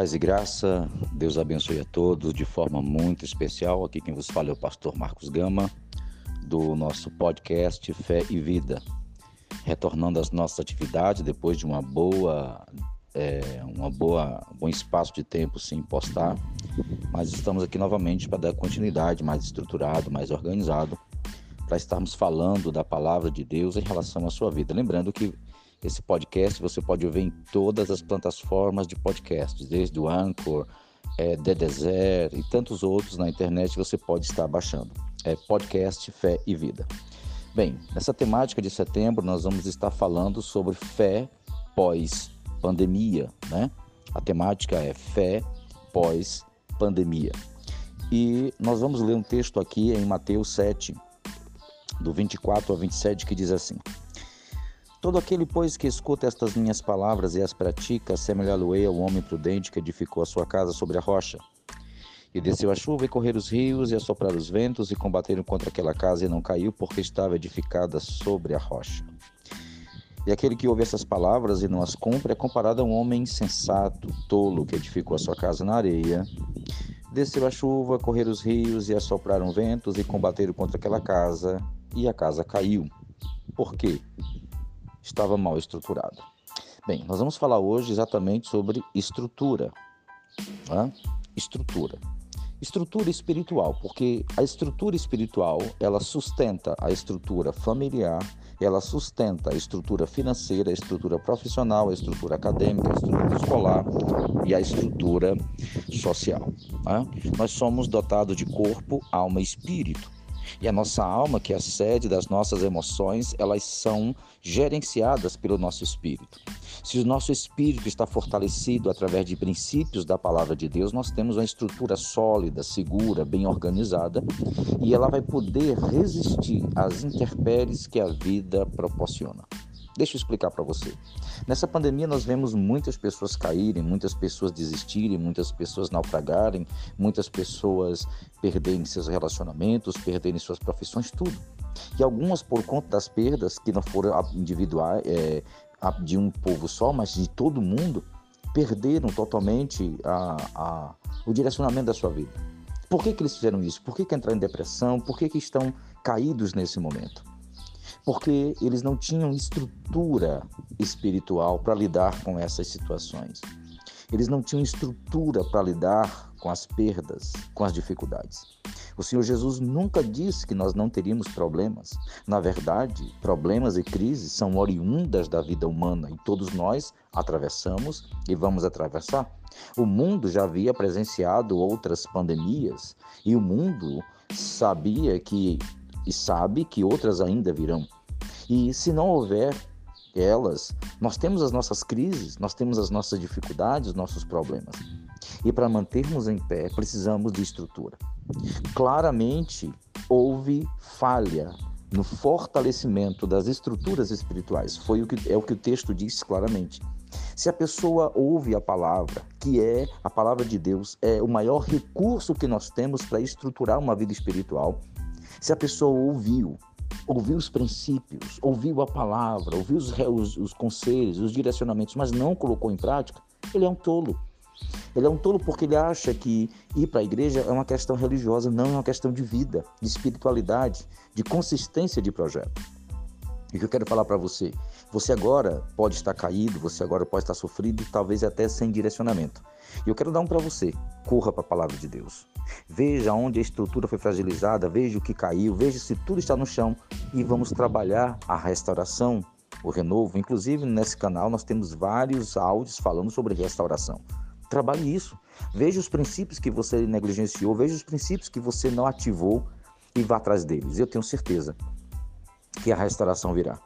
Paz e graça, Deus abençoe a todos de forma muito especial. Aqui quem vos fala é o pastor Marcos Gama, do nosso podcast Fé e Vida. Retornando às nossas atividades depois de uma boa, é, uma boa, um bom espaço de tempo sem postar, mas estamos aqui novamente para dar continuidade mais estruturado, mais organizado, para estarmos falando da palavra de Deus em relação à sua vida. Lembrando que esse podcast você pode ouvir em todas as plataformas de podcasts, desde o Anchor, é, Dedezer e tantos outros na internet você pode estar baixando. É podcast Fé e Vida. Bem, nessa temática de setembro nós vamos estar falando sobre fé pós pandemia, né? A temática é fé pós pandemia. E nós vamos ler um texto aqui em Mateus 7, do 24 ao 27, que diz assim: Todo aquele, pois, que escuta estas minhas palavras e as pratica, assemelhá-lo-ei ao homem prudente que edificou a sua casa sobre a rocha. E desceu a chuva e correr os rios e assoprar os ventos e combateram contra aquela casa e não caiu porque estava edificada sobre a rocha. E aquele que ouve essas palavras e não as cumpre é comparado a um homem insensato, tolo, que edificou a sua casa na areia. Desceu a chuva, correr os rios e assopraram ventos e combateram contra aquela casa e a casa caiu. Por quê? Estava mal estruturado. Bem, nós vamos falar hoje exatamente sobre estrutura. Né? Estrutura. Estrutura espiritual, porque a estrutura espiritual ela sustenta a estrutura familiar, ela sustenta a estrutura financeira, a estrutura profissional, a estrutura acadêmica, a estrutura escolar e a estrutura social. Né? Nós somos dotados de corpo, alma e espírito. E a nossa alma, que é a sede das nossas emoções, elas são gerenciadas pelo nosso espírito. Se o nosso espírito está fortalecido através de princípios da palavra de Deus, nós temos uma estrutura sólida, segura, bem organizada, e ela vai poder resistir às intempéries que a vida proporciona. Deixa eu explicar para você. Nessa pandemia, nós vemos muitas pessoas caírem, muitas pessoas desistirem, muitas pessoas naufragarem, muitas pessoas perderem seus relacionamentos, perderem suas profissões, tudo. E algumas, por conta das perdas, que não foram individuais, é, de um povo só, mas de todo mundo, perderam totalmente a, a, o direcionamento da sua vida. Por que, que eles fizeram isso? Por que, que entraram em depressão? Por que, que estão caídos nesse momento? Porque eles não tinham estrutura espiritual para lidar com essas situações. Eles não tinham estrutura para lidar com as perdas, com as dificuldades. O Senhor Jesus nunca disse que nós não teríamos problemas. Na verdade, problemas e crises são oriundas da vida humana e todos nós atravessamos e vamos atravessar. O mundo já havia presenciado outras pandemias e o mundo sabia que e sabe que outras ainda virão. E se não houver elas, nós temos as nossas crises, nós temos as nossas dificuldades, nossos problemas. E para mantermos em pé, precisamos de estrutura. Claramente houve falha no fortalecimento das estruturas espirituais. Foi o que é o que o texto diz claramente. Se a pessoa ouve a palavra, que é a palavra de Deus, é o maior recurso que nós temos para estruturar uma vida espiritual. Se a pessoa ouviu, ouviu os princípios, ouviu a palavra, ouviu os, os, os conselhos, os direcionamentos, mas não colocou em prática, ele é um tolo. Ele é um tolo porque ele acha que ir para a igreja é uma questão religiosa, não é uma questão de vida, de espiritualidade, de consistência de projeto. E o que eu quero falar para você? Você agora pode estar caído, você agora pode estar sofrido, talvez até sem direcionamento. E eu quero dar um para você. Corra para a palavra de Deus. Veja onde a estrutura foi fragilizada, veja o que caiu, veja se tudo está no chão e vamos trabalhar a restauração, o renovo. Inclusive, nesse canal nós temos vários áudios falando sobre restauração. Trabalhe isso. Veja os princípios que você negligenciou, veja os princípios que você não ativou e vá atrás deles. Eu tenho certeza que a restauração virá.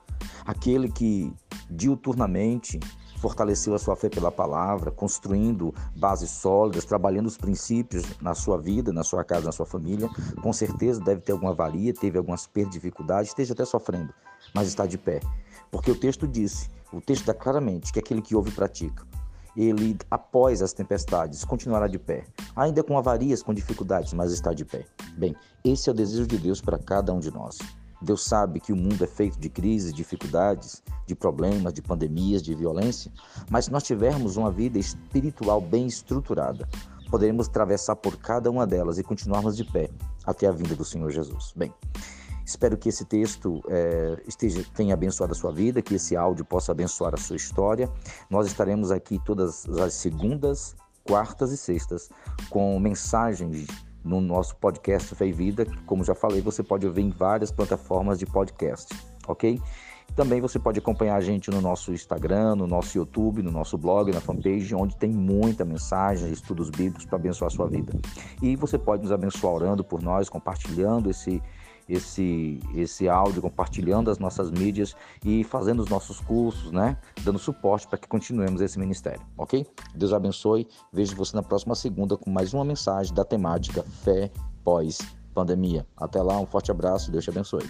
Aquele que diuturnamente fortaleceu a sua fé pela palavra, construindo bases sólidas, trabalhando os princípios na sua vida, na sua casa, na sua família, com certeza deve ter alguma avaria, teve algumas perdas, dificuldades, esteja até sofrendo, mas está de pé. Porque o texto disse, o texto dá claramente que aquele que ouve e pratica, ele, após as tempestades, continuará de pé, ainda com avarias, com dificuldades, mas está de pé. Bem, esse é o desejo de Deus para cada um de nós. Deus sabe que o mundo é feito de crises, dificuldades, de problemas, de pandemias, de violência, mas se nós tivermos uma vida espiritual bem estruturada, poderemos atravessar por cada uma delas e continuarmos de pé até a vinda do Senhor Jesus. Bem, espero que esse texto é, esteja, tenha abençoado a sua vida, que esse áudio possa abençoar a sua história. Nós estaremos aqui todas as segundas, quartas e sextas com mensagens no nosso podcast Fé e Vida. Como já falei, você pode ouvir em várias plataformas de podcast, ok? Também você pode acompanhar a gente no nosso Instagram, no nosso YouTube, no nosso blog, na fanpage, onde tem muita mensagem, estudos bíblicos para abençoar a sua vida. E você pode nos abençoar orando por nós, compartilhando esse esse, esse áudio, compartilhando as nossas mídias e fazendo os nossos cursos, né? Dando suporte para que continuemos esse ministério, ok? Deus abençoe. Vejo você na próxima segunda com mais uma mensagem da temática Fé pós-pandemia. Até lá, um forte abraço. Deus te abençoe.